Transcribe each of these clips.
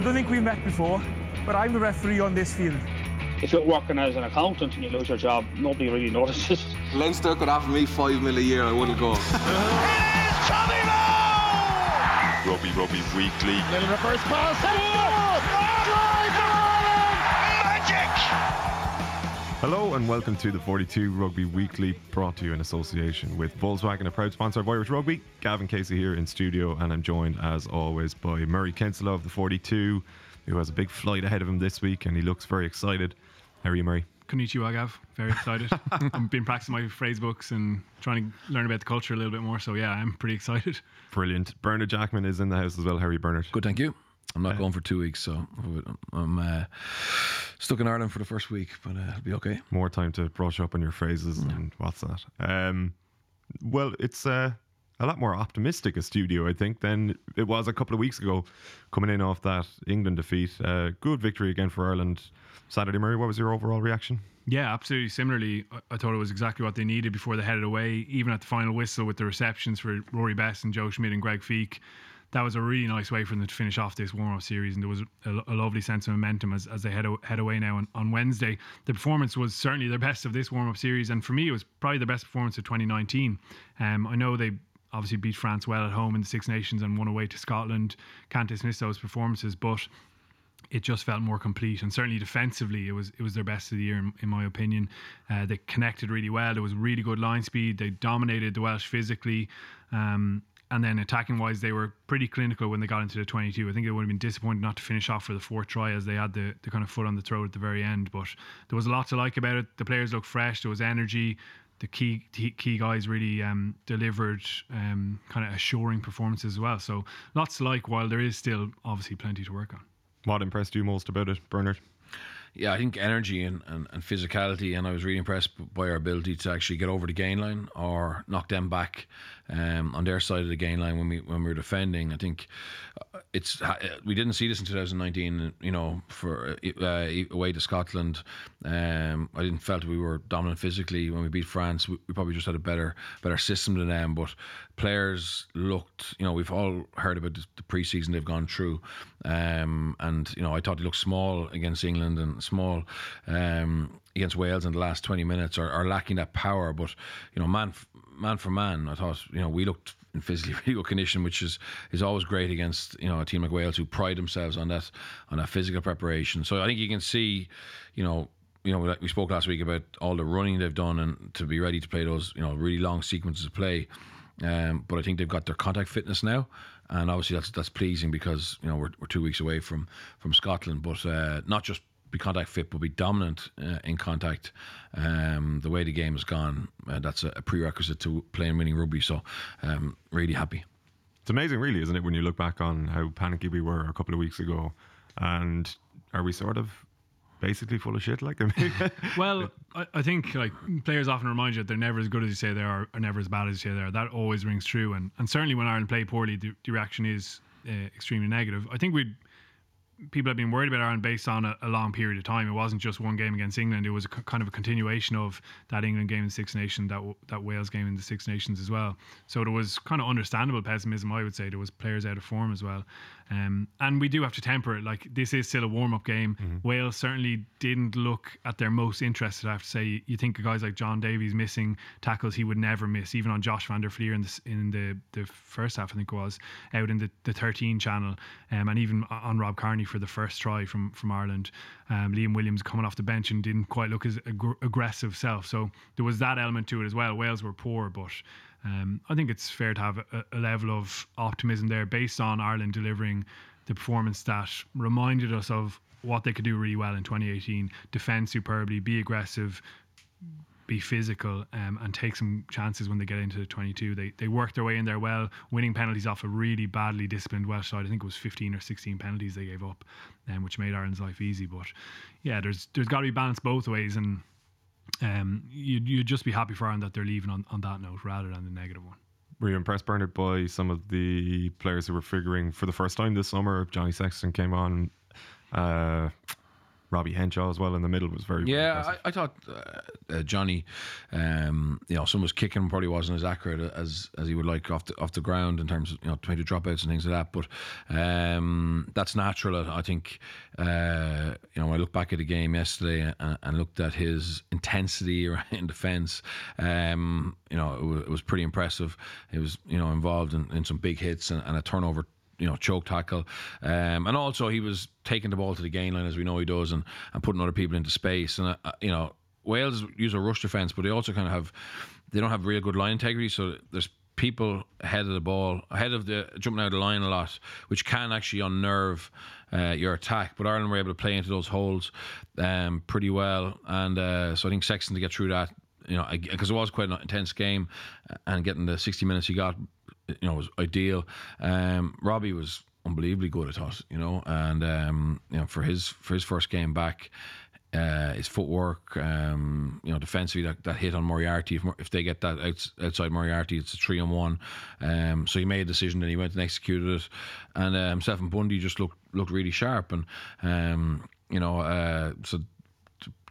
I don't think we've met before, but I'm the referee on this field. If you're working as an accountant and you lose your job, nobody really notices. Leinster could offer me five mil a year, I wouldn't go. Tommy Moe! Rugby Rugby Weekly. Little reverse pass. Magic! Hello and welcome to the 42 Rugby Weekly, brought to you in association with Volkswagen, a proud sponsor of Irish Rugby. Gavan Casey here in studio, and I'm joined as always by Murray Kinsella of the 42, who has a big flight ahead of him this week, and he looks very excited. How are you, Murray? Konnichiwa, Gav. Very excited. I've been practicing my phrase books and trying to learn about the culture a little bit more. So yeah, I'm pretty excited. Brilliant. Bernard Jackman is in the house as well. How are you, Bernard? Good, thank you. I'm not going for two weeks, so I'm uh, stuck in Ireland for the first week, but uh, it'll be okay. More time to brush up on your phrases and what's that. Um, well, it's uh, a lot more optimistic a studio, I think, than it was a couple of weeks ago, coming in off that England defeat. Uh, good victory again for Ireland Saturday. Murray, what was your overall reaction? Yeah, absolutely. Similarly, I- I thought it was exactly what they needed before they headed away. Even at the final whistle with the receptions for Rory Best and Joe Schmidt and Greg Feek, that was a really nice way for them to finish off this warm-up series, and there was a, a lovely sense of momentum as, as they head, o- head away now on, on Wednesday. The performance was certainly their best of this warm-up series, and for me, it was probably the best performance of 2019. Um, I know they obviously beat France well at home in the Six Nations and won away to Scotland. Can't dismiss those performances, but it just felt more complete and certainly defensively it was it was their best of the year in, in my opinion uh, they connected really well there was really good line speed they dominated the Welsh physically um, and then attacking wise they were pretty clinical when they got into the 22 I think it would have been disappointing not to finish off for the fourth try as they had the, the kind of foot on the throat at the very end. But there was a lot to like about it. The players looked fresh. There was energy. The key key, key guys really um, delivered um, kind of assuring performances as well. So lots to like while there is still obviously plenty to work on. What impressed you most about it, Bernard? Yeah, I think energy and, and, and physicality, and I was really impressed by our ability to actually get over the gain line or knock them back um, on their side of the gain line when we when we were defending. I think uh, it's uh, we didn't see this in 2019. You know, for uh, away to Scotland, um, I didn't felt we were dominant physically when we beat France. We, we probably just had a better better system than them, but players looked. You know, we've all heard about the, the preseason they've gone through, um, and you know, I thought they looked small against England and small um, against Wales in the last 20 minutes, are, are lacking that power. But you know, man, man for man, I thought you know we looked in physically really good condition, which is is always great against you know a team like Wales who pride themselves on that on that physical preparation. So I think you can see, you know. You know, we spoke last week about all the running they've done and to be ready to play those, you know, really long sequences of play. Um, but I think they've got their contact fitness now, and obviously that's that's pleasing because you know we're, we're two weeks away from from Scotland, but uh, not just be contact fit, but be dominant uh, in contact. Um, the way the game has gone, uh, that's a, a prerequisite to playing winning rugby. So, um, really happy. It's amazing, really, isn't it, when you look back on how panicky we were a couple of weeks ago, and are we sort of basically full of shit? Like, I mean, Well, I, I think like players often remind you that they're never as good as you say they are, or never as bad as you say they are. That always rings true, and and certainly when Ireland play poorly, the, the reaction is uh, extremely negative. I think we people have been worried about Ireland based on a, a long period of time. It wasn't just one game against England; it was a c- kind of a continuation of that England game in the Six Nations, that w- that Wales game in the Six Nations as well. So there was kind of understandable pessimism. I would say there was players out of form as well, um, and we do have to temper it. Like this is still a warm up game. Wales certainly didn't look at their most interested. I have to say, you think of guys like John Davies missing tackles he would never miss, even on Josh van der Flier in the in the, the first half, I think it was out in the, the 13 channel, um, and even on Rob Kearney for the first try from from Ireland. Um, Liam Williams coming off the bench and didn't quite look his ag- aggressive self. So there was that element to it as well. Wales were poor, but. Um, I think it's fair to have a, a level of optimism there based on Ireland delivering the performance that reminded us of what they could do really well in 2018 defend superbly, be aggressive, be physical, um, and take some chances when they get into the 22. They, they work their way in there well, winning penalties off a really badly disciplined Welsh side. I think it was 15 or 16 penalties they gave up, um, which made Ireland's life easy. But yeah, there's there's got to be balance both ways, and um, you'd, you'd just be happy for Ireland that they're leaving on, on that note rather than the negative one. were you impressed, Bernard, by some of the players who were figuring for the first time this summer? Johnny Sexton came on. Uh, Robbie Henshaw as well in the middle was very Yeah. I, I thought uh, uh, Johnny, um, you know, some was kicking probably wasn't as accurate as as he would like off the off the ground in terms of you know trying to dropouts and things like that. But um, that's natural. I think uh, you know when I look back at the game yesterday and, and looked at his intensity in defence, um, you know, it was, it was pretty impressive. He was you know involved in, in some big hits and, and a turnover you know choke tackle, um, and also he was taking the ball to the gain line as we know he does, and, and putting other people into space. And uh, you know Wales use a rush defense, but they also kind of have they don't have real good line integrity. So there's people ahead of the ball, ahead of the jumping out of the line a lot, which can actually unnerve uh, your attack. But Ireland were able to play into those holes um, pretty well, and uh, so I think Sexton to get through that. You know, because it was quite an intense game, and getting the 60 minutes he got you know, was ideal. Um, Robbie was unbelievably good, I thought, you know, and um, you know, for his for his first game back, uh, his footwork, um, you know, defensively that, that hit on Moriarty. If, if they get that outs, outside Moriarty, it's a three on one. Um, so he made a decision and he went and executed it. And uh, himself and Bundee just looked looked really sharp. And um, you know, uh, so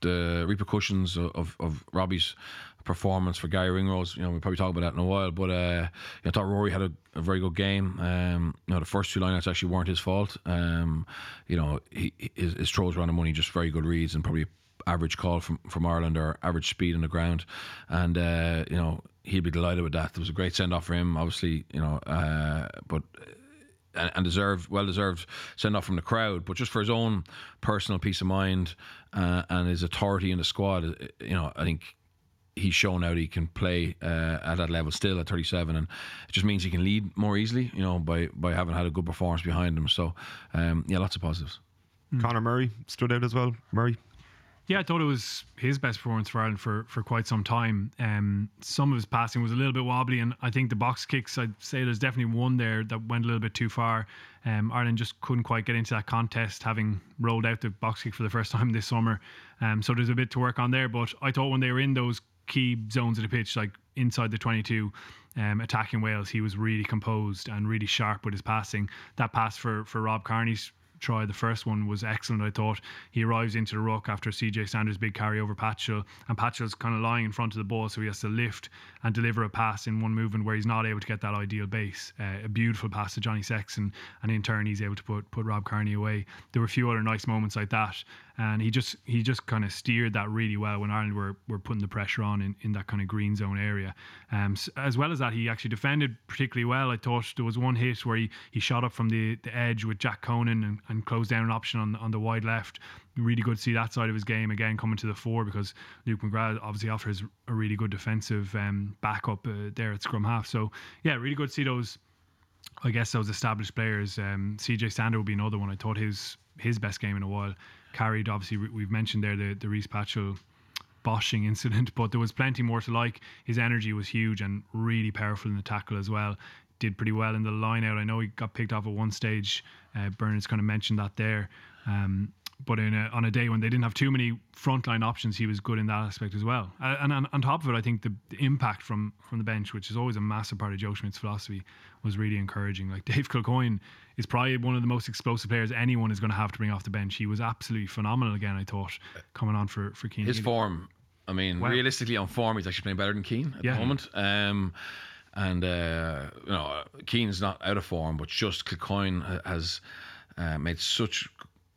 the repercussions of, of, of Robbie's performance for Garry Ringrose. You know, we'll probably talk about that in a while. But uh, I thought Rory had a, a very good game. Um, you know, the first two lineouts actually weren't his fault. Um, you know, he, his, his throws around the money, just very good reads and probably average call from, from Ireland or average speed on the ground. And, uh, you know, he'd be delighted with that. It was a great send off for him, obviously, you know, uh, but and deserved, well deserved send off from the crowd, but just for his own personal peace of mind uh, and his authority in the squad, you know, I think he's shown out he can play uh, at that level still at 37, and it just means he can lead more easily, you know, by by having had a good performance behind him. So, um, yeah, lots of positives. Conor Murray stood out as well. Murray. Yeah, I thought it was his best performance for Ireland for, for quite some time. Um, some of his passing was a little bit wobbly, and I think the box kicks, I'd say there's definitely one there that went a little bit too far. Um, Ireland just couldn't quite get into that contest, having rolled out the box kick for the first time this summer. Um, so there's a bit to work on there. But I thought when they were in those key zones of the pitch, like inside the 22, um, attacking Wales, he was really composed and really sharp with his passing. That pass for for Rob Kearney's try. The first one was excellent, I thought. He arrives into the ruck after CJ Stander's big carry over Patchell, and Patchell's kind of lying in front of the ball, so he has to lift and deliver a pass in one movement where he's not able to get that ideal base. Uh, a beautiful pass to Johnny Sexton, and in turn, he's able to put, put Rob Kearney away. There were a few other nice moments like that, and he just he just kind of steered that really well when Ireland were, were putting the pressure on in, in that kind of green zone area. Um, as well as that, he actually defended particularly well. I thought there was one hit where he, he shot up from the, the edge with Jack Conan and, and closed down an option on, on the wide left. Really good to see that side of his game again coming to the fore because Luke McGrath obviously offers a really good defensive um, backup uh, there at scrum half. So, yeah, really good to see those. I guess those established players. Um, CJ Stander would be another one. I thought his his best game in a while. Carried obviously we've mentioned there the the Rhys Patchell boshing incident, but there was plenty more to like. His energy was huge and really powerful in the tackle as well. Did pretty well in the line out. I know he got picked off at one stage. Uh, Bernard's kind of mentioned that there. Um, but in a, on a day when they didn't have too many frontline options, he was good in that aspect as well. Uh, and on, on, top of it, I think the, the, impact from from the bench, which is always a massive part of Joe Schmidt's philosophy, was really encouraging. Like Dave Kilcoyne is probably one of the most explosive players anyone is going to have to bring off the bench. He was absolutely phenomenal again. I thought coming on for for Cian. His form, I mean, wow. realistically on form, he's actually playing better than Cian at yeah. the moment. Um, and uh, you know, Cian's not out of form, but just Kilcoyne has uh, made such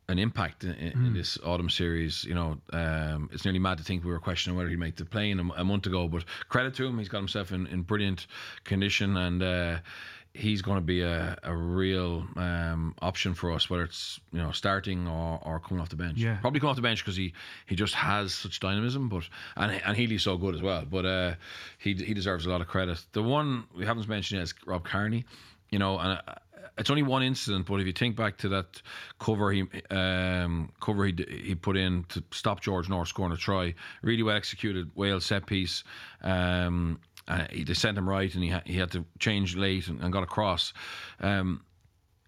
an impact in, in, mm. in, this autumn series. You know, um, it's nearly mad to think we were questioning whether he'd make the plane a, a, month ago. But credit to him, he's got himself in, in brilliant condition, and uh, he's going to be a, a real um, option for us, whether it's you know starting or, or coming off the bench. Yeah. probably coming off the bench because he, he just has such dynamism. But and and Healy's so good as well. But uh, he he deserves a lot of credit. The one we haven't mentioned yet is Rob Kearney. You know, and it's only one incident, but if you think back to that cover he um, cover he he put in to stop George North scoring a try, really well executed Wales set piece. Um, uh, he, they sent him right, and he ha- he had to change late and, and got across. Um,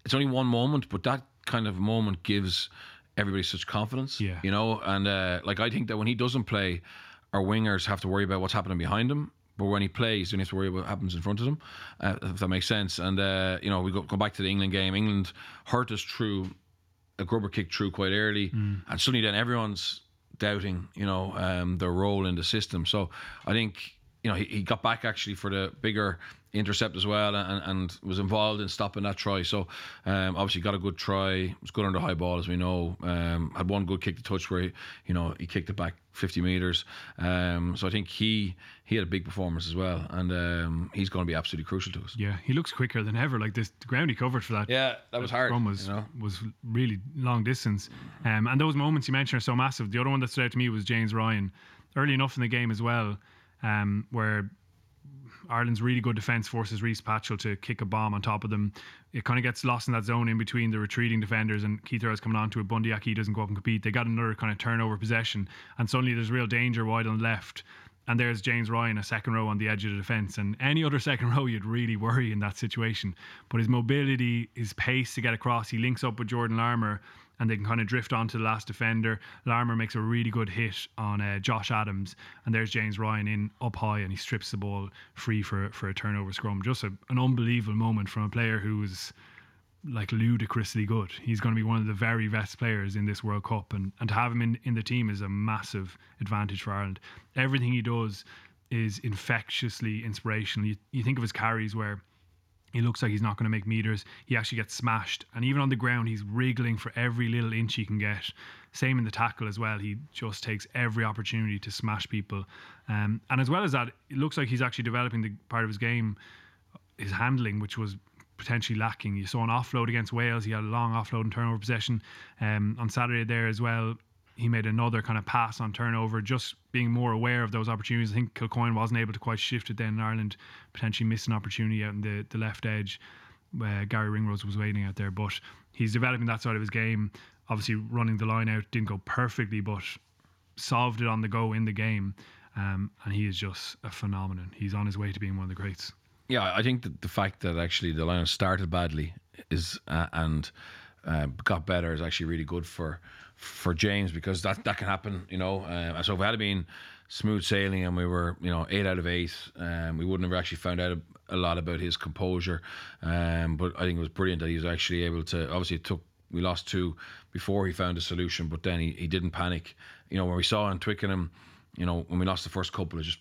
it's only one moment, but that kind of moment gives everybody such confidence. Yeah, you know, and uh, like I think that when he doesn't play, our wingers have to worry about what's happening behind him but when he plays, you don't have to worry about what happens in front of him, uh, if that makes sense. And uh, you know, we go, go back to the England game. England hurt us through a grubber kick through quite early, Mm. and suddenly then everyone's doubting, you know, um, their role in the system. So I think you know he, he got back actually for the bigger intercept as well, and, and was involved in stopping that try. So um, obviously got a good try. Was good under high ball as we know. Um, had one good kick to touch where he, you know he kicked it back 50 meters. Um, so I think he he had a big performance as well, and um, he's going to be absolutely crucial to us. Yeah, he looks quicker than ever. Like this, the ground he covered for that. Yeah, that was hard. Scrum was you know? was really long distance, um, and those moments you mentioned are so massive. The other one that stood out to me was James Ryan, early enough in the game as well, um, where Ireland's really good defence forces Rhys Patchell to kick a bomb on top of them. It kind of gets lost in that zone in between the retreating defenders and Keith Earls coming on to it. Bundee Aki doesn't go up and compete. They got another kind of turnover possession, and suddenly there's real danger wide on the left. And there's James Ryan, a second row on the edge of the defence. And any other second row, you'd really worry in that situation. But his mobility, his pace to get across, he links up with Jordan Larmour and they can kind of drift onto the last defender. Larmour makes a really good hit on uh, Josh Adams, and there's James Ryan in up high, and he strips the ball free for for a turnover scrum. Just a, an unbelievable moment from a player who was like ludicrously good. He's going to be one of the very best players in this World Cup, and and to have him in in the team is a massive advantage for Ireland. Everything he does is infectiously inspirational. You, you think of his carries where he looks like he's not going to make meters. He actually gets smashed. And even on the ground, he's wriggling for every little inch he can get. Same in the tackle as well. He just takes every opportunity to smash people. Um, and as well as that, it looks like he's actually developing the part of his game, his handling, which was potentially lacking. You saw an offload against Wales. He had a long offload and turnover possession. Um, on Saturday there as well, he made another kind of pass on turnover, just being more aware of those opportunities. I think Kilcoyne wasn't able to quite shift it then in Ireland, potentially missed an opportunity out in the, the left edge. where Garry Ringrose was waiting out there, but he's developing that side of his game. Obviously, running the line out didn't go perfectly, but solved it on the go in the game. Um, and he is just a phenomenon. He's on his way to being one of the greats. Yeah, I think that the fact that actually the line started badly is uh, and uh, got better is actually really good for for James because that that can happen. You know, uh, so if it had been smooth sailing and we were you know eight out of eight, um, we wouldn't have actually found out a, a lot about his composure. Um, but I think it was brilliant that he was actually able to. Obviously, it took we lost two before he found a solution, but then he, he didn't panic. You know, when we saw in Twickenham, you know, when we lost the first couple, it just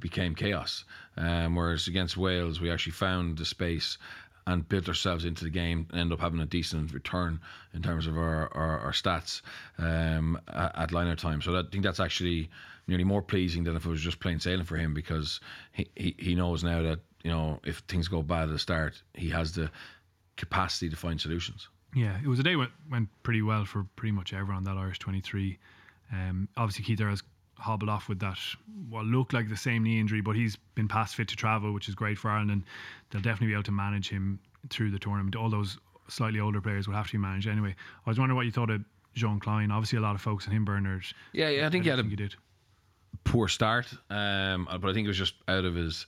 became chaos. Um, whereas against Wales, we actually found the space and built ourselves into the game and end up having a decent return in terms of our, our, our stats um, at, at line time. So that, I think that's actually nearly more pleasing than if it was just plain sailing for him because he, he, he knows now that, you know, if things go bad at the start, he has the capacity to find solutions. Yeah, it was a day went went pretty well for pretty much everyone. That Irish twenty three. Um, obviously, Keith Earls hobbled off with that what looked like the same knee injury, but he's been past fit to travel, which is great for Ireland, and they'll definitely be able to manage him through the tournament. All those slightly older players will have to be managed anyway. I was wondering what you thought of Jean Kleyn. Obviously, a lot of folks on him, Bernard. Yeah, yeah I think he had a he did. poor start, um, but I think it was just out of his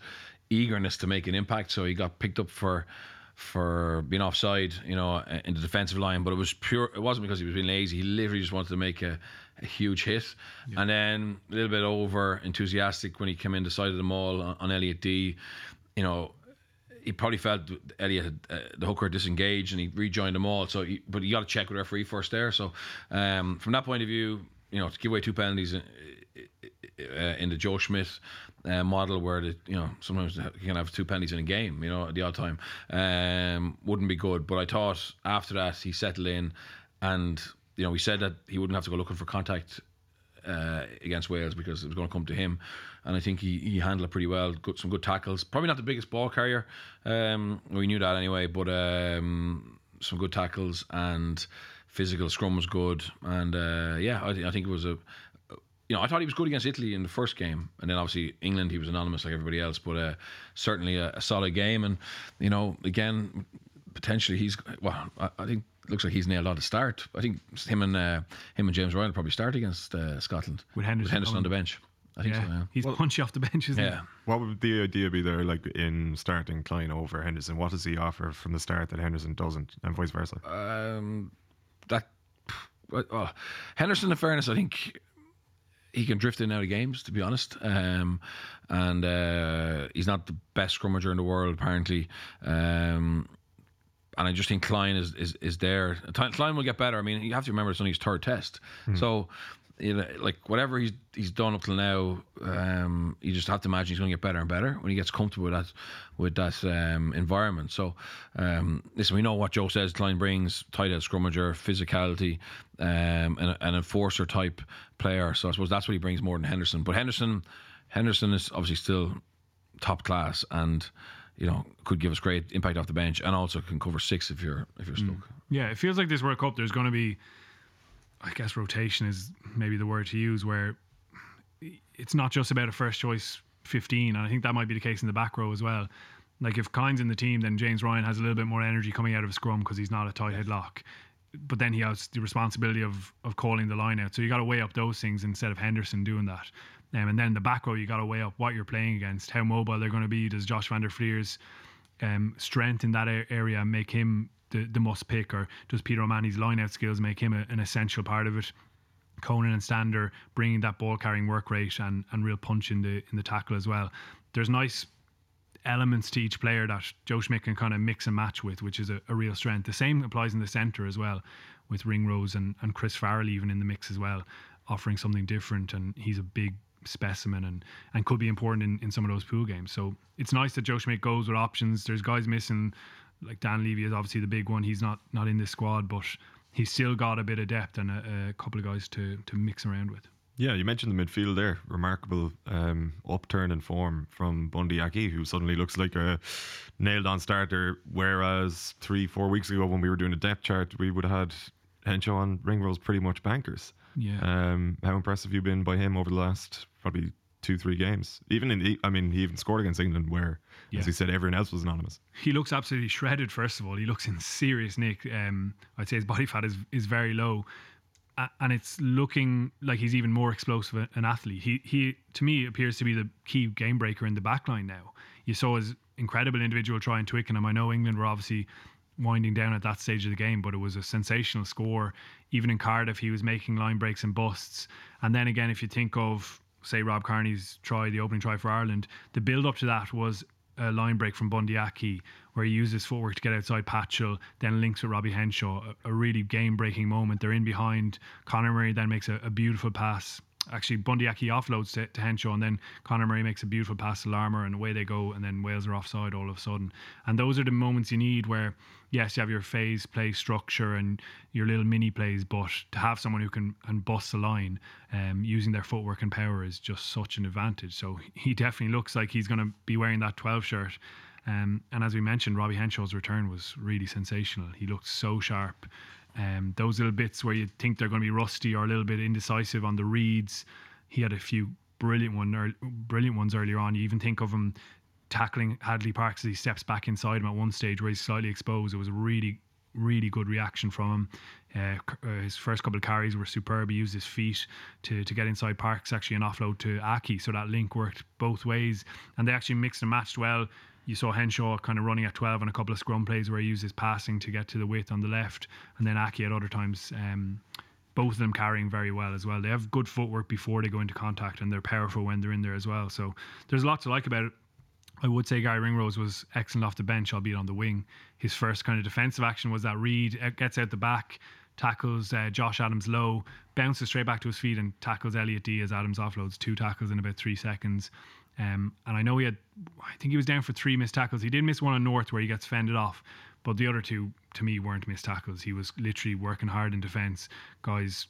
eagerness to make an impact. So he got picked up for for being offside, you know, in the defensive line. But it was pure. It wasn't because he was being lazy. He literally just wanted to make a, a huge hit, and then a little bit over enthusiastic when he came in, the decided them all on, on Elliot Dee. You know, he probably felt Elliot had, uh, the hooker disengaged and he rejoined them all. So, he, but you got to check with the referee first there. So, um, from that point of view, you know, to give away two penalties uh, uh, in the Joe Schmidt uh, model, where the, you know sometimes you can have two penalties in a game, you know, at the odd time, um, wouldn't be good. But I thought after that he settled in, and you know, we said that he wouldn't have to go looking for contact uh, against Wales because it was going to come to him, and I think he, he handled it pretty well. Got some good tackles. Probably not the biggest ball carrier. Um, we knew that anyway, but um, some good tackles and physical scrum was good, and uh, yeah, I, th- I think it was a. You know, I thought he was good against Italy in the first game, and then obviously England he was anonymous like everybody else, but uh, certainly a, a solid game. And you know, again, potentially he's well. I, I think looks like he's nailed on to start. I think him and uh, him and James Ryan will probably start against uh, Scotland With Henderson on the bench. I think Yeah, so. Yeah. he's punchy off the bench, isn't Yeah. What would the idea be there, like in starting Kleyn over Henderson? What does he offer from the start that Henderson doesn't, and vice versa? Um, that well, Henderson, in fairness, I think he can drift in and out of games. To be honest, um, and uh, he's not the best scrummager in the world. Apparently, um, and I just think Kleyn is is, is there. Kleyn will get better. I mean, you have to remember it's only his third test, so you know, like whatever he's he's done up till now, um, you just have to imagine he's going to get better and better when he gets comfortable with that with that um, environment. So, um, listen, we know what Joe says. Kleyn brings tight end scrummager, physicality, um, and an enforcer type player. So I suppose that's what he brings more than Henderson. But Henderson, Henderson is obviously still top class and you know could give us great impact off the bench and also can cover six if you're if you're mm. stuck. Yeah, it feels like this World Cup. There's going to be, I guess, rotation is maybe the word to use, where it's not just about a first choice 15, and I think that might be the case in the back row as well. Like if Kyne's in the team, then James Ryan has a little bit more energy coming out of a scrum because he's not a tight head lock. But then he has the responsibility of of calling the line out. So you got to weigh up those things instead of Henderson doing that. Um, and then in the back row, you got to weigh up what you're playing against, how mobile they're going to be. Does Josh van der Flier's um, strength in that area make him the, the must pick, or does Peter O'Mahony's line out skills make him a, an essential part of it? Conan and Stander bringing that ball carrying work rate and, and real punch in the in the tackle as well. There's nice elements to each player that Joe Schmidt can kind of mix and match with, which is a, a real strength. The same applies in the centre as well, with Ringrose and, and Chris Farrell even in the mix as well, offering something different. And he's a big specimen and, and could be important in, in some of those pool games. So it's nice that Joe Schmidt goes with options. There's guys missing, like Dan Leavy is obviously the big one. He's not not in this squad, but he's still got a bit of depth and a, a couple of guys to to mix around with. Yeah, you mentioned the midfield there. Remarkable um, upturn in form from Bundee Aki, who suddenly looks like a nailed on starter. Whereas three, four weeks ago, when we were doing a depth chart, we would have had Henshaw and Ringrose pretty much bankers. Yeah. Um, how impressive have you been by him over the last probably two, three games? Even in the, I mean, he even scored against England where, Yeah. as he said, everyone else was anonymous. he looks absolutely shredded. First of all, he looks in serious nick. Um, I'd say his body fat is is very low, A- and it's looking like he's even more explosive an athlete. He he to me appears to be the key game breaker in the back line now. You saw his incredible individual try and in Twickenham. I know England were obviously winding down at that stage of the game, but it was a sensational score. Even in Cardiff, he was making line breaks and busts. And then again, if you think of say Rob Kearney's try, the opening try for Ireland, the build up to that was a line break from Bundee Aki where he used his footwork to get outside Patchell, then links with Robbie Henshaw. A, a really game breaking moment. They're in behind. Conor Murray then makes a, a beautiful pass. Actually, Bundee Aki offloads to, to Henshaw, and then Conor Murray makes a beautiful pass to Larmour, and away they go. And then Wales are offside all of a sudden. And those are the moments you need where, yes, you have your phase play structure and your little mini plays, but to have someone who can and bust the line um, using their footwork and power is just such an advantage. So he definitely looks like he's going to be wearing that 12 shirt. Um, and as we mentioned, Robbie Henshaw's return was really sensational. He looked so sharp. Um, those little bits where you think they're going to be rusty or a little bit indecisive on the reads, he had a few brilliant one, ear- brilliant ones earlier on. You even think of him tackling Hadleigh Parkes as he steps back inside him at one stage where he's slightly exposed. It was a really, really good reaction from him. Uh, uh, his first couple of carries were superb. He used his feet to, to get inside Parkes, actually an offload to Aki, so that link worked both ways, and they actually mixed and matched well. You saw Henshaw kind of running at 12 on a couple of scrum plays where he used his passing to get to the width on the left, and then Aki at other times. Um, both of them carrying very well as well. They have good footwork before they go into contact, and they're powerful when they're in there as well. So there's a lot to like about it. I would say Garry Ringrose was excellent off the bench, albeit on the wing. His first kind of defensive action was that read, uh, gets out the back, tackles uh, Josh Adams low, bounces straight back to his feet, and tackles Elliot Dee as Adams offloads. Two tackles in about three seconds. Um, and I know he had, I think he was down for three missed tackles. He did miss one on North where he gets fended off, but the other two, to me, weren't missed tackles. He was literally working hard in defence. Guys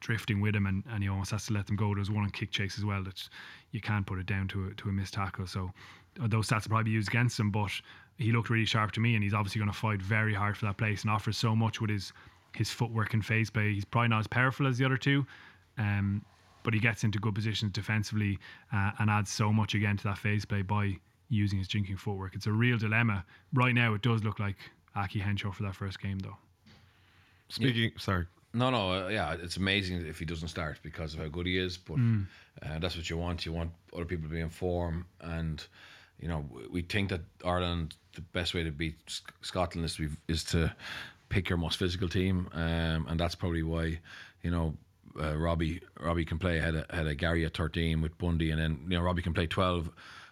drifting with him and, and he almost has to let them go. There's one on kick chase as well that you can't put it down to a, to a missed tackle. So uh, those stats probably used against him, but he looked really sharp to me and he's obviously going to fight very hard for that place and offers so much with his his footwork and phase play. He's probably not as powerful as the other two, um, but he gets into good positions defensively uh, and adds so much again to that phase play by using his jinking footwork. It's a real dilemma. Right now, it does look like Aki Henshaw for that first game, though. Speaking, sorry, No, no, uh, yeah, it's amazing if he doesn't start because of how good he is. But uh, that's what you want. You want other people to be in form, and you know we- we think that Ireland the best way to beat S- Scotland is to be, is to pick your most physical team, um, and that's probably why you know. Uh, Robbie Robbie can play had a had a Garry at thirteen with Bundee, and then you know Robbie can play twelve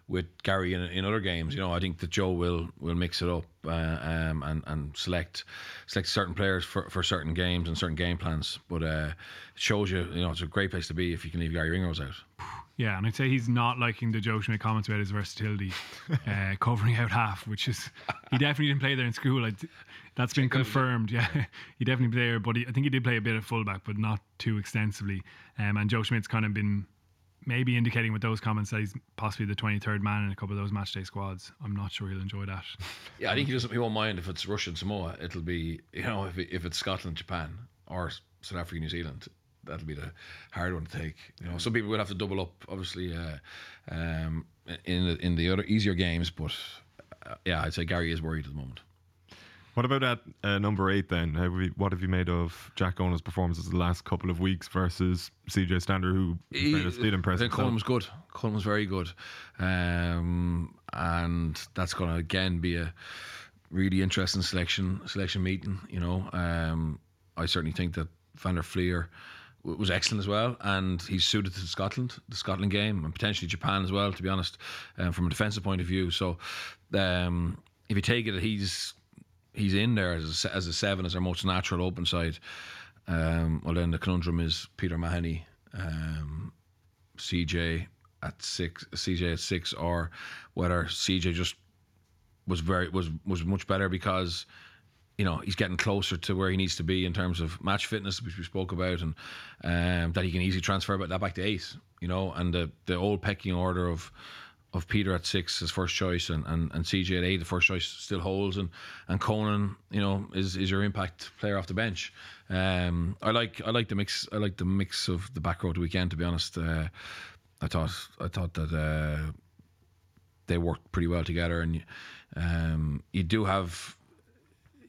with Garry in, in other games. You know, I think that Joe will will mix it up uh, um, and and select select certain players for, for certain games and certain game plans. But uh, it shows you, you know, it's a great place to be if you can leave Garry Ringrose out. Yeah, and I'd say he's not liking the Joe Schmidt comments about his versatility, uh, covering out half, which is he definitely didn't play there in school. I, that's been confirmed. Yeah, he definitely played there, but he, I think he did play a bit of fullback, but not too extensively. Um, and Joe Schmidt's kind of been maybe indicating with those comments that he's possibly the 23rd man in a couple of those matchday squads. I'm not sure he'll enjoy that. Yeah, I think he doesn't. He won't mind if it's Russia and Samoa. It'll be you know if if it's Scotland, Japan, or South Africa, New Zealand. That'll be the hard one to take. You know, some people will have to double up, obviously, uh, um, in the, in the other easier games. But uh, yeah, I'd say Garry is worried at the moment. What about at uh, number eight then? Have we, what have you made of Jack Owen's performances the last couple of weeks versus CJ Stander, who fairness, did impress? I think? Cullen was good. Cullen was very good, um, and that's going to again be a really interesting selection selection meeting. You know, um, I certainly think that Van der Flier was excellent as well, and he's suited to Scotland, the Scotland game, and potentially Japan as well. To be honest, um, from a defensive point of view, so um, if you take it that he's he's in there as a, as a seven as our most natural open side. Um, well, then the conundrum is Peter Mahony, um, CJ at six, CJ at six, or whether CJ just was very was was much better because you know he's getting closer to where he needs to be in terms of match fitness, which we spoke about, and um, that he can easily transfer that back to eight. You know, and the the old pecking order of of Peter at six as first choice and, and, and CJ at eight, the first choice still holds, and and Conan, you know, is, is your impact player off the bench. Um, I like I like the mix. I like the mix of the back row at weekend. To be honest, uh, I thought I thought that uh, they worked pretty well together, and um, you do have,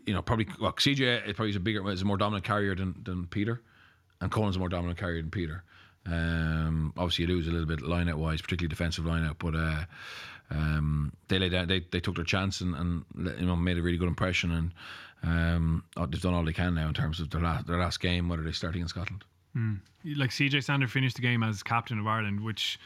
you know, probably well, CJ is probably a bigger, is a more dominant carrier than than Peter, and Conan's a more dominant carrier than Peter. Um, obviously, you lose a little bit line out wise, particularly defensive line out, but uh, um, they laid down, they, they took their chance and, and you know made a really good impression, and um, oh, they've done all they can now in terms of their last their last game, whether they're starting in Scotland. like CJ Stander finished the game as captain of Ireland, which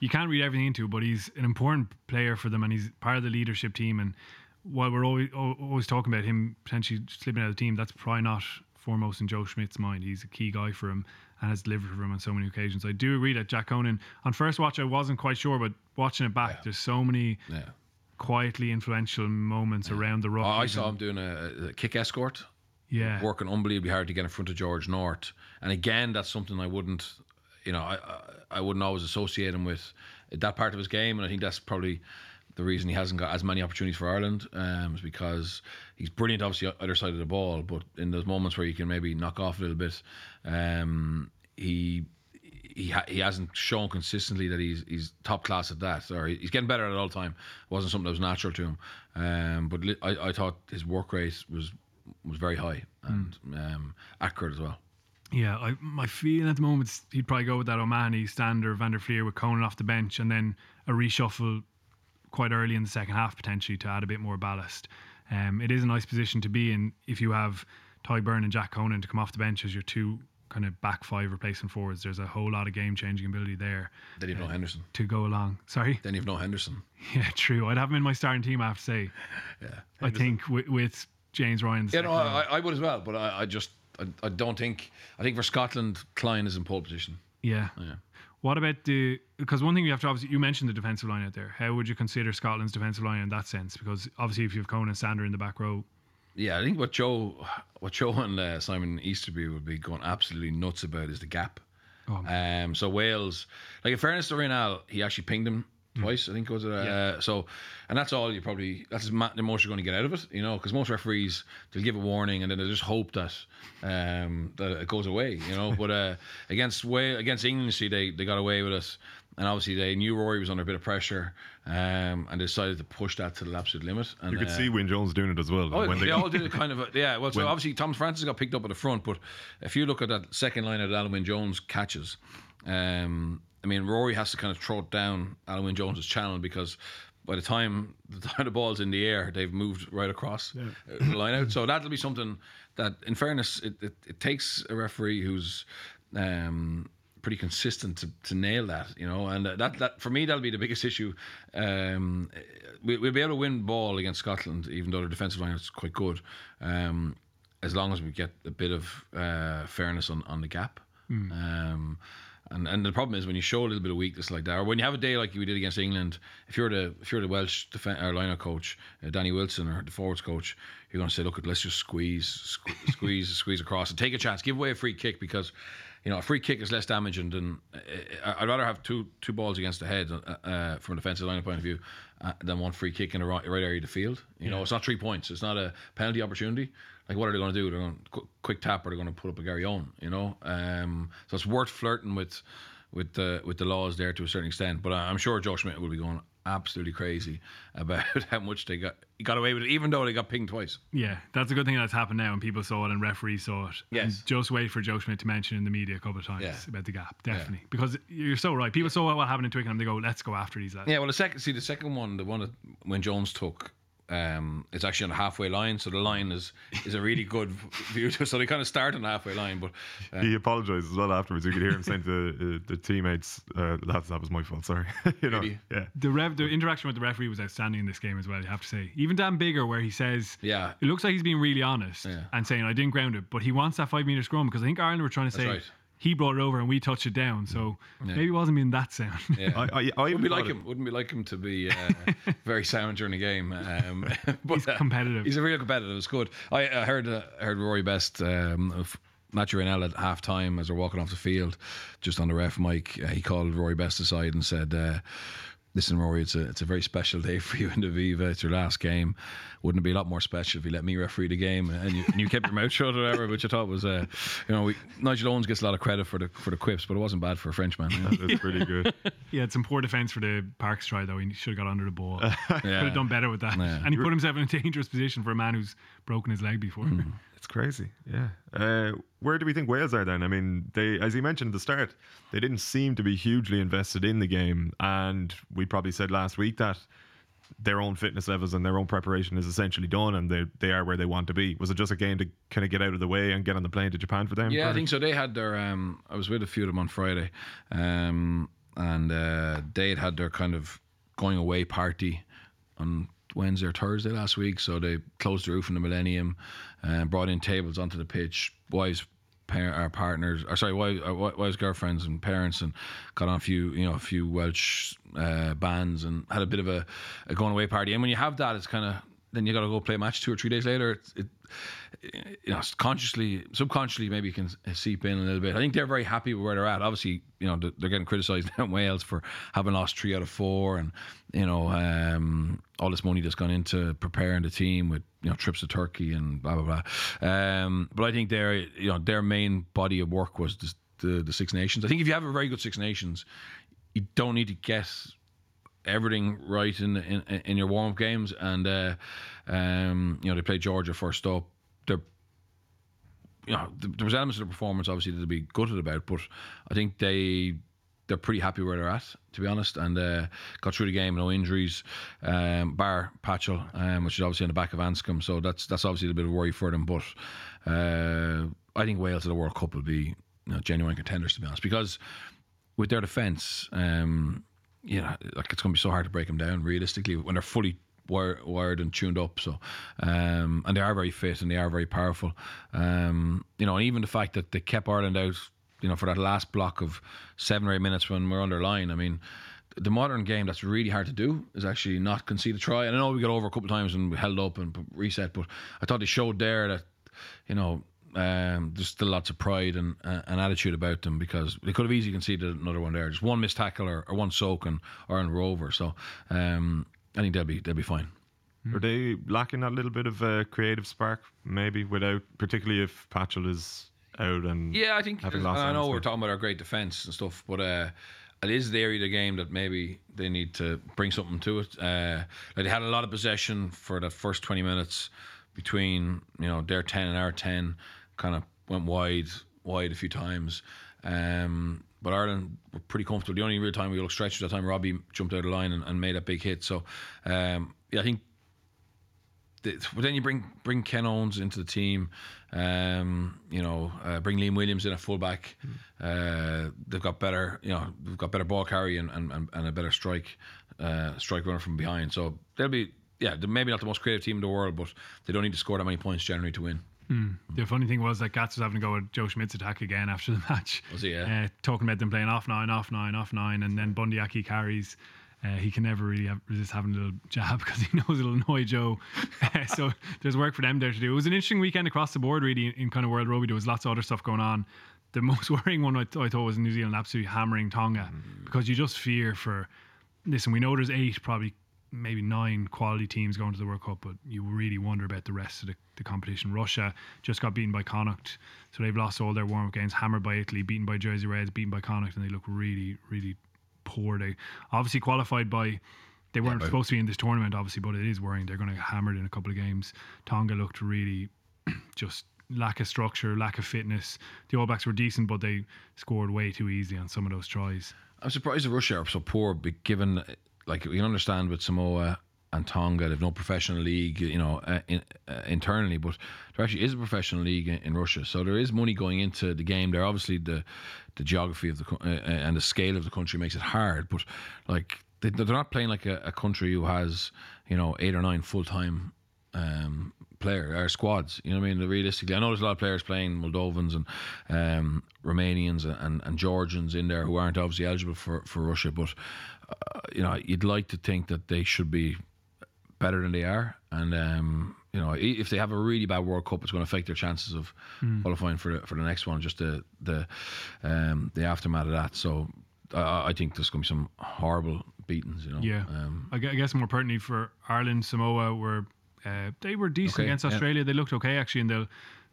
you can't read everything into, but he's an important player for them and he's part of the leadership team. And while we're always, always talking about him potentially slipping out of the team, that's probably not foremost in Joe Schmidt's mind. He's a key guy for him and has delivered for him on so many occasions. I do agree that Jack Conan, on first watch, I wasn't quite sure, but watching it back, there's so many Yeah. quietly influential moments around the rock. ruck. Oh, I saw him doing a, a kick escort. Yeah. working unbelievably hard to get in front of George North. And again, that's something I wouldn't, you know, I I, I wouldn't always associate him with that part of his game. And I think that's probably the reason he hasn't got as many opportunities for Ireland um, is because he's brilliant, obviously, either side of the ball. But in those moments where you can maybe knock off a little bit, um, he. He, ha- he hasn't shown consistently that he's he's top class at that, or he's getting better at it all the time. It wasn't something that was natural to him, um, but li- I, I thought his work rate was was very high and um, accurate as well. Yeah, I, my feeling at the moment is he'd probably go with that O'Mahony, Stander, Van der Flier with Conan off the bench, and then a reshuffle quite early in the second half potentially to add a bit more ballast. Um, it is a nice position to be in if you have Tadhg Beirne and Jack Conan to come off the bench as your two kind of back five replacement forwards. There's a whole lot of game changing ability there Then you've no Henderson. to go along. Sorry. Then you've no Henderson. Yeah, true. I'd have him in my starting team. I have to say. Yeah. I think with, with James Ryan. Yeah, no, I, I would as well, but I, I just I, I don't think I think for Scotland, Kleyn is in pole position. Yeah. Yeah. What about the? Because one thing you have to obviously you mentioned the defensive line out there. How would you consider Scotland's defensive line in that sense? Because obviously, if you have Conan Stander in the back row, Yeah, I think what Joe what Joe and uh, Simon Easterby would be going absolutely nuts about is the gap. Oh, um, so Wales, like in fairness to Raynal, he actually pinged him twice. I think it was. Uh, So, and that's all you probably that's as the most you're going to get out of it, you know, because most referees they'll give a warning and then they just hope that um, that it goes away, you know. but uh, against Wales, against England, see, they they got away with it. And obviously, they knew Rory was under a bit of pressure, um, and decided to push that to the absolute limit. And, You could uh, see Wyn Jones doing it as well. Oh, when they, they, all did it kind of. A, yeah, well, so When- obviously Tom Francis got picked up at the front, but if you look at that second line of Alun Wyn Jones catches, um, I mean Rory has to kind of throw it down Alun Wyn Jones's channel because by the time the time the ball's in the air, they've moved right across uh, the line out. So that'll be something that, in fairness, it, it, it takes a referee who's um, pretty consistent to, to nail that, you know, and that that for me that'll be the biggest issue. Um, we, we'll be able to win ball against Scotland, even though their defensive line is quite good, um, as long as we get a bit of uh, fairness on, on the gap. Um, and and the problem is when you show a little bit of weakness like that, or when you have a day like we did against England, if you're the if you're the Welsh defen or liner coach, uh, Danny Wilson, or the forwards coach, you're going to say, look, let's just squeeze, sque- squeeze, squeeze across, and take a chance, give away a free kick because. You know, a free kick is less damaging than. Uh, I'd rather have two two balls against the head uh, uh, from a defensive line point of view uh, than one free kick in the right, right area of the field. You know, it's not three points. It's not a penalty opportunity. Like, what are they going to do? They're going to qu- quick tap, or they're going to put up a Garryowen. You know, um, so it's worth flirting with with the with the laws there to a certain extent. But I- I'm sure Joe Schmidt will be going absolutely crazy about how much they got got away with it, even though they got pinged twice. Yeah, that's a good thing that's happened now, and people saw it, and referees saw it. Yes. And just wait for Joe Schmidt to mention in the media a couple of times Yeah. about the gap, definitely, because you're so right. People saw what happened in Twickenham, they go, "Let's go after these lads." Yeah, well, the second see the second one, the one that when Jones took. Um, it's actually on the halfway line, so the line is is a really good view. So they kind of start on the halfway line, but uh, He apologised as well afterwards. You could hear him saying to uh, the teammates, uh, "Lads, that was my fault. Sorry." you know, Really? yeah. The rev, the interaction with the referee was outstanding in this game as well. You have to say, even Dan Biggar, where he says, Yeah. it looks like he's being really honest Yeah. and saying I didn't ground it, but he wants that five meter scrum because I think Ireland were trying to say right. He brought it over and we touched it down, so maybe it wasn't being that sound. yeah. I, I, I Wouldn't be like it- him. Wouldn't be like him to be uh, very sound during the game. Um, but, He's competitive. He's a real competitive. It's good. I, I heard uh, heard Rory Best, um, of Mathieu Raynal at half time as they're walking off the field, just on the ref mic. Uh, he called Rory Best aside and said. Listen, Rory, it's a it's a very special day for you in the Aviva. It's your last game. Wouldn't it be a lot more special if you let me referee the game and you, and you kept your mouth shut or whatever? Which I thought was, uh, you know, we, Nigel Owens gets a lot of credit for the for the quips, but it wasn't bad for a Frenchman. you know? It's pretty good. yeah, it's some poor defense for the Parkes try though. He should have got under the ball. yeah. Could have done better with that. Yeah. And he put himself in a dangerous position for a man who's broken his leg before. It's crazy. Yeah. Uh, where do we think Wales are then? I mean, they, as you mentioned at the start, they didn't seem to be hugely invested in the game, and we probably said last week that their own fitness levels and their own preparation is essentially done, and they they are where they want to be. Was it just a game to kind of get out of the way and get on the plane to Japan for them? Yeah, I think so. They had their. Um, I was with a few of them on Friday, um, and uh, they had had their kind of going away party on Wednesday or Thursday last week. So they closed the roof in the Millennium, and brought in tables onto the pitch. Wives, our partners, or sorry, wives, uh, wives, girlfriends, and parents, and got on a few, you know, a few Welsh uh, bands, and had a bit of a, a going away party. And when you have that, it's kind of then you got to go play a match two or three days later. It, it, you know, consciously, subconsciously, maybe you can seep in a little bit. I think they're very happy with where they're at. Obviously, you know, they're getting criticised in Wales for having lost three out of four, and you know, um, all this money that's gone into preparing the team with you know trips to Turkey and blah blah blah. Um, but I think their you know their main body of work was just the the Six Nations. I think if you have a very good Six Nations, you don't need to get everything right in in, in your warm up games. And uh, um, you know they played Georgia first up. They're you know there was elements of the performance obviously they'd be gutted about, but I think they they're pretty happy where they're at, to be honest, and uh, got through the game, no injuries, um, bar Patchell, um, which is obviously on the back of Anscombe, so that's that's obviously a bit of worry for them. But uh, I think Wales at the World Cup will be you know, genuine contenders, to be honest, because with their defence, um, you know, like it's going to be so hard to break them down realistically when they're fully wire, wired and tuned up. So, um, and they are very fit and they are very powerful. Um, you know, and even the fact that they kept Ireland out, you know, for that last block of seven or eight minutes when we're under line. I mean, the modern game that's really hard to do is actually not concede a try. And I know we got over a couple of times and we held up and reset, but I thought they showed there that, you know, um, there's still lots of pride and uh, an attitude about them because they could have easily conceded another one there. Just one missed tackle or, or one soak and Ireland were over. So um, I think they'll be they'll be fine. Are they lacking that little bit of uh, creative spark, maybe, without, particularly if Patchell is out and Yeah, I think. having lost I know we're talking about our great defence and stuff, but uh, it is the area of the game that maybe they need to bring something to it. Uh, like they had a lot of possession for the first twenty minutes between you know their ten and our ten, kind of went wide, wide a few times. Um, but Ireland were pretty comfortable. The only real time we looked stretched at that time, Robbie jumped out of line and, and made a big hit. So um, yeah, I think th- but then you bring bring Ken Owens into the team, um, you know, uh, bring Liam Williams in at fullback, Uh, they've got better, you know, they've got better ball carry and, and, and, and a better strike uh, strike runner from behind. So they'll be, yeah, maybe not the most creative team in the world, but they don't need to score that many points generally to win. The funny thing was that Gats was having to go with Joe Schmidt's attack again after the match. Was he, yeah? Uh, talking about them playing off nine, off nine, off nine, and then Bundee Aki carries. Uh, he can never really have, resist having a little jab because he knows it'll annoy Joe. Uh, so there's work for them there to do. It was an interesting weekend across the board, really, in, in kind of world rugby. There was lots of other stuff going on. The most worrying one I, th- I thought was New Zealand absolutely hammering Tonga because you just fear for. Listen, we know there's eight, probably maybe nine quality teams going to the World Cup, but you really wonder about the rest of the, the competition. Russia just got beaten by Connacht, so they've lost all their warm up games, hammered by Italy, beaten by Jersey Reds, beaten by Connacht, and they look really, really poor. They obviously qualified by. They weren't but- supposed to be in this tournament, obviously, but it is worrying. They're going to get hammered in a couple of games. Tonga looked really just lack of structure, lack of fitness. The All Blacks were decent, but they scored way too easy on some of those tries. I'm surprised that Russia are so poor, be- given like we can understand with Samoa and Tonga, they've no professional league, you know, uh, in, uh, internally, but there actually is a professional league in, in Russia, so there is money going into the game. There, obviously, the the geography of the uh, uh, and the scale of the country makes it hard, but like they, they're not playing like a, a country who has you know eight or nine full time um, player or squads. You know what I mean? Realistically, I know there's a lot of players playing Moldovans and um, Romanians and, and, and Georgians in there who aren't obviously eligible for, for Russia, but uh, you know you'd like to think that they should be better than they are, and um, you know if they have a really bad World Cup, it's going to affect their chances of qualifying for the, for the next one. Just the the um, the aftermath of that. So I, I think there's going to be some horrible beatings. You know. Yeah, Um, I I guess more pertinently for Ireland, Samoa were uh, they were decent Okay, against yeah. Australia. They looked okay actually, and they'll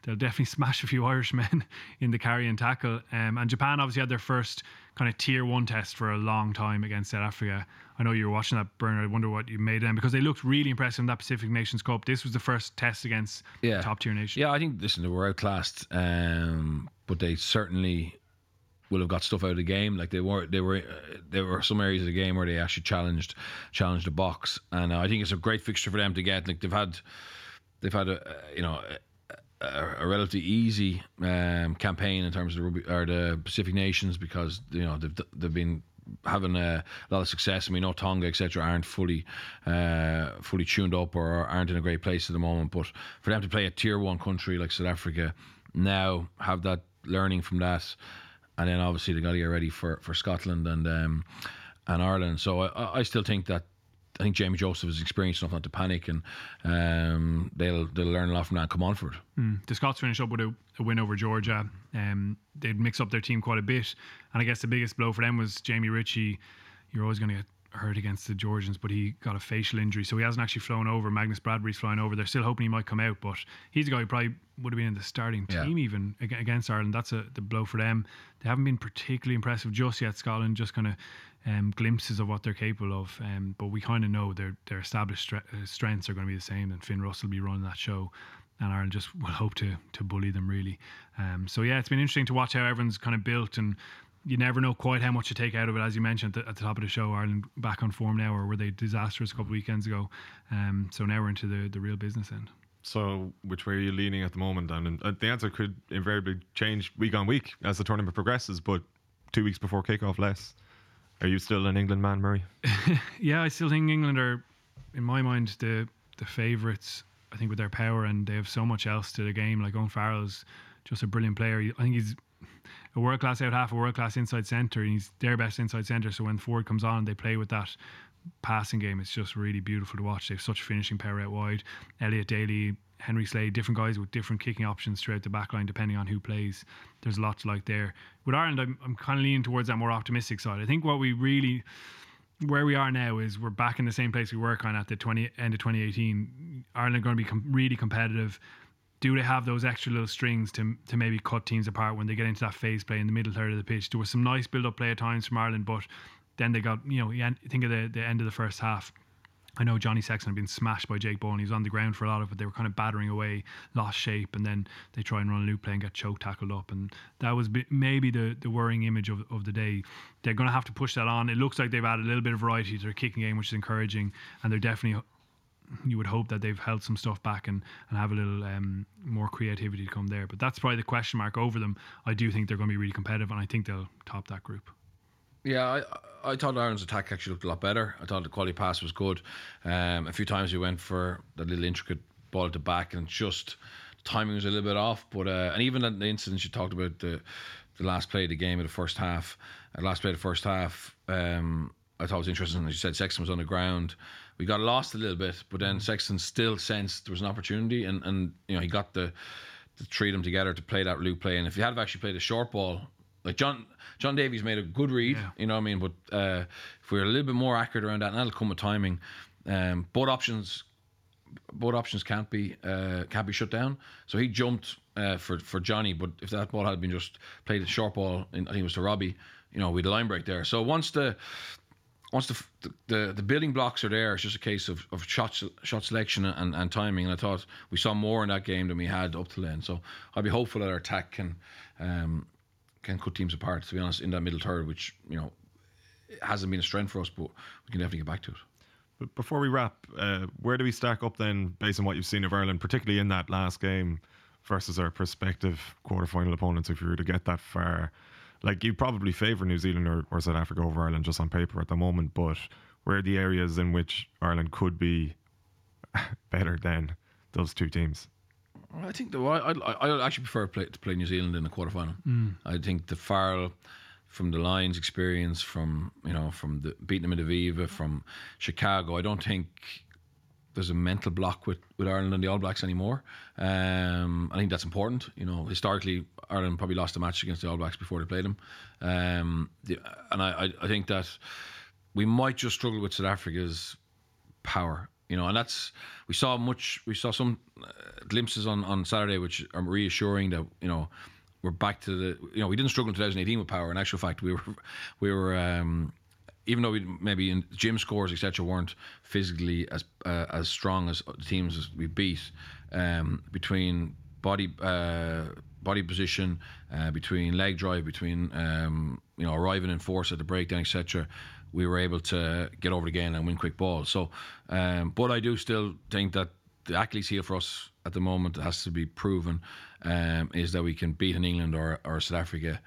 they'll definitely smash a few Irishmen in the carry and tackle. Um, and Japan obviously had their first kind of tier one test for a long time against South Africa. I know you were watching that, Bernard. I wonder what you made of them because they looked really impressive in that Pacific Nations Cup. This was the first test against yeah. top tier nation. Yeah, I think listen, they were outclassed, um, but they certainly will have got stuff out of the game. Like they were, they were, uh, there were some areas of the game where they actually challenged, challenged the box, and uh, I think it's a great fixture for them to get. Like they've had, they've had a, uh, you know. A, a relatively easy um, campaign in terms of the rugby, or the Pacific nations because you know they've they've been having a lot of success. I mean, know Tonga etc. aren't fully uh, fully tuned up or aren't in a great place at the moment. But for them to play a tier one country like South Africa now have that learning from that, and then obviously they got to get ready for, for Scotland and um, and Ireland. So I, I still think that. I think Jamie Joseph is experienced enough not to panic, and um, they'll they'll learn a lot from that and come on for it. the Scots finish up with a, a win over Georgia. Um, they'd mix up their team quite a bit, and I guess the biggest blow for them was Jamie Ritchie. You're always going to get hurt against the Georgians, but he got a facial injury, so he hasn't actually flown over. Magnus Bradbury's flying over. They're still hoping he might come out, but he's a guy who probably would have been in the starting Yeah. team even against Ireland. That's a the blow for them. They haven't been particularly impressive just yet. Scotland just kind of um, glimpses of what they're capable of, um, but we kind of know their their established stre- uh, strengths are going to be the same, and Finn Russell will be running that show and Ireland just will hope to to bully them really. Um, so yeah, it's been interesting to watch how everyone's kind of built, and you never know quite how much you take out of it. As you mentioned at the, at the top of the show, Ireland back on form now, or were they disastrous a couple of weekends ago? Um, so now we're into the the real business end. So, which way are you leaning at the moment? And the answer could invariably change week on week as the tournament progresses. But two weeks before kickoff, less. Are you still an England man, Murray? Yeah, I still think England are, in my mind, the the favourites. I think with their power and they have so much else to the game. Like Owen Farrell's just a brilliant player. I think he's a world class out half, a world class inside centre, and he's their best inside centre. So when Ford comes on, they play with that passing game. It's just really beautiful to watch. They have such a finishing power out wide. Elliot Daly, Henry Slade, different guys with different kicking options throughout the back line, depending on who plays. There's a lot to like there. With Ireland, I'm, I'm kind of leaning towards that more optimistic side. I think what we really where we are now is we're back in the same place we were kind of at the 20 end of 2018. Ireland are going to be com- really competitive. Do they have those extra little strings to to maybe cut teams apart when they get into that phase play in the middle third of the pitch? There was some nice build up play at times from Ireland, but then they got you know think of the the end of the first half. I know Johnny Sexton had been smashed by Jake Bowen. He was on the ground for a lot of it. But they were kind of battering away, lost shape, and then they try and run a loop play and get choke tackled up. And that was maybe the, the worrying image of, of the day. They're going to have to push that on. It looks like they've added a little bit of variety to their kicking game, which is encouraging. And they're definitely you would hope that they've held some stuff back and, and have a little um, more creativity to come there. But that's probably the question mark over them. I do think they're going to be really competitive, and I think they'll top that group. Yeah, I, I thought Ireland's attack actually looked a lot better. I thought the quality pass was good. Um, a few times we went for that little intricate ball at the back, and just timing was a little bit off. But uh, and even the incidents you talked about the the last play of the game of the first half, uh, last play of the first half. Um, I thought it was interesting. As you said, Sexton was on the ground. We got lost a little bit, but then Sexton still sensed there was an opportunity, and, and you know he got the to treat them together to play that loop play. And if he had actually played a short ball, like John John Davies made a good read, Yeah. you know what I mean. But uh, if we are a little bit more accurate around that, and that'll come with timing. Um, both options, both options can't be uh, can't be shut down. So he jumped uh, for for Johnny, but if that ball had been just played a short ball, in, I think it was to Robbie, you know, with a line break there. So once the once the, the the building blocks are there, it's just a case of, of shot shot selection and, and timing. And I thought we saw more in that game than we had up to then. So I'd be hopeful that our attack can um, can cut teams apart. To be honest, in that middle third, which you know hasn't been a strength for us, but we can definitely get back to it. But before we wrap, uh, where do we stack up then, based on what you've seen of Ireland, particularly in that last game versus our prospective quarterfinal opponents? If you were to get that far, like you probably favour New Zealand or, or South Africa over Ireland just on paper at the moment, but where are the areas in which Ireland could be better than those two teams? I think the I I I actually prefer play, to play New Zealand in the quarterfinal. Mm. I think the Farrell from the Lions experience, from you know, from the beating them in the Aviva, from Chicago. I don't think there's a mental block with, with Ireland and the All Blacks anymore. Um, I think that's important. You know, historically, Ireland probably lost a match against the All Blacks before they played them, um, the, and I, I think that we might just struggle with South Africa's power. You know, and that's we saw much. We saw some uh, glimpses on on Saturday, which are reassuring that you know we're back to the. You know, we didn't struggle in 2018 with power. In actual fact, we were we were. Um, even though we maybe in gym scores etc weren't physically as uh, as strong as the teams we beat um, between body uh, body position uh, between leg drive between um, you know arriving in force at the breakdown etc we were able to get over the game and win quick balls so um, but I do still think that the Achilles heel for us at the moment has to be proven um, is that we can beat an England or, or South Africa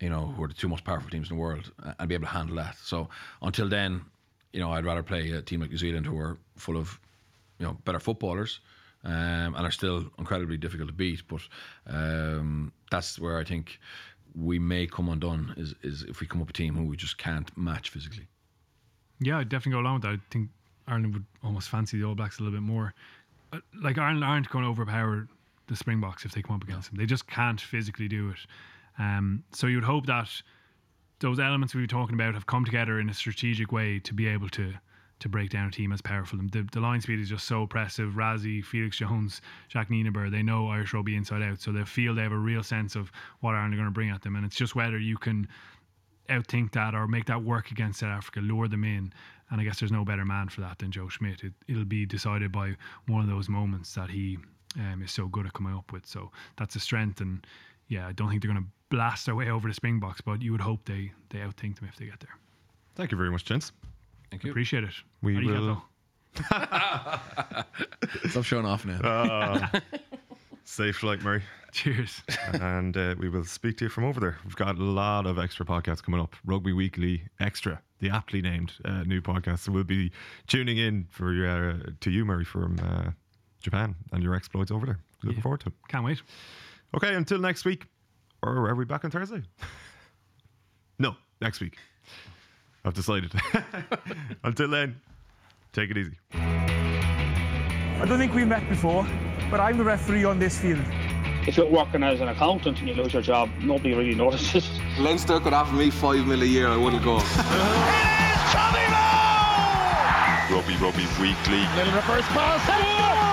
you know, who are the two most powerful teams in the world, and be able to handle that. So until then, you know, I'd rather play a team like New Zealand who are full of, you know, better footballers, um, and are still incredibly difficult to beat. But um, that's where I think we may come undone is is if we come up a team who we just can't match physically. Yeah, I'd definitely go along with that. I think Ireland would almost fancy the All Blacks a little bit more. Uh, Like Ireland aren't going to overpower the Springboks if they come up against them. They just can't physically do it. Um, so you'd hope that those elements we were talking about have come together in a strategic way to be able to to break down a team as powerful. The, the line speed is just so oppressive. Rassie, Felix Jones, Jacques Nienaber, they know Irish rugby inside out, so they feel they have a real sense of what Ireland are going to bring at them, and it's just whether you can outthink that or make that work against South Africa, lure them in. And I guess there's no better man for that than Joe Schmidt. It, it'll be decided by one of those moments that he um, is so good at coming up with. So that's a strength. And yeah, I don't think they're going to blast their way over the Springboks, but you would hope they they outthink them if they get there. Thank you very much, gents. Thank you. Appreciate it. We How do you get will- Stop showing off now. Uh, safe flight, Murray. Cheers. and uh, we will speak to you from over there. We've got a lot of extra podcasts coming up. Rugby Weekly Extra, the aptly named uh, new podcast. So we'll be tuning in for uh, to you, Murray, from uh, Japan and your exploits over there. Looking Yeah. forward to it. Can't wait. Okay, until next week. Or are we back on Thursday? no, next week. I've decided. until then, take it easy. I don't think we've met before, but I'm the referee on this field. If you're working as an accountant and you lose your job, nobody really notices. Leinster could offer me five mil a year, I wouldn't go. It is Tommy Bowe! Rugby Rugby Weekly. Little reverse pass.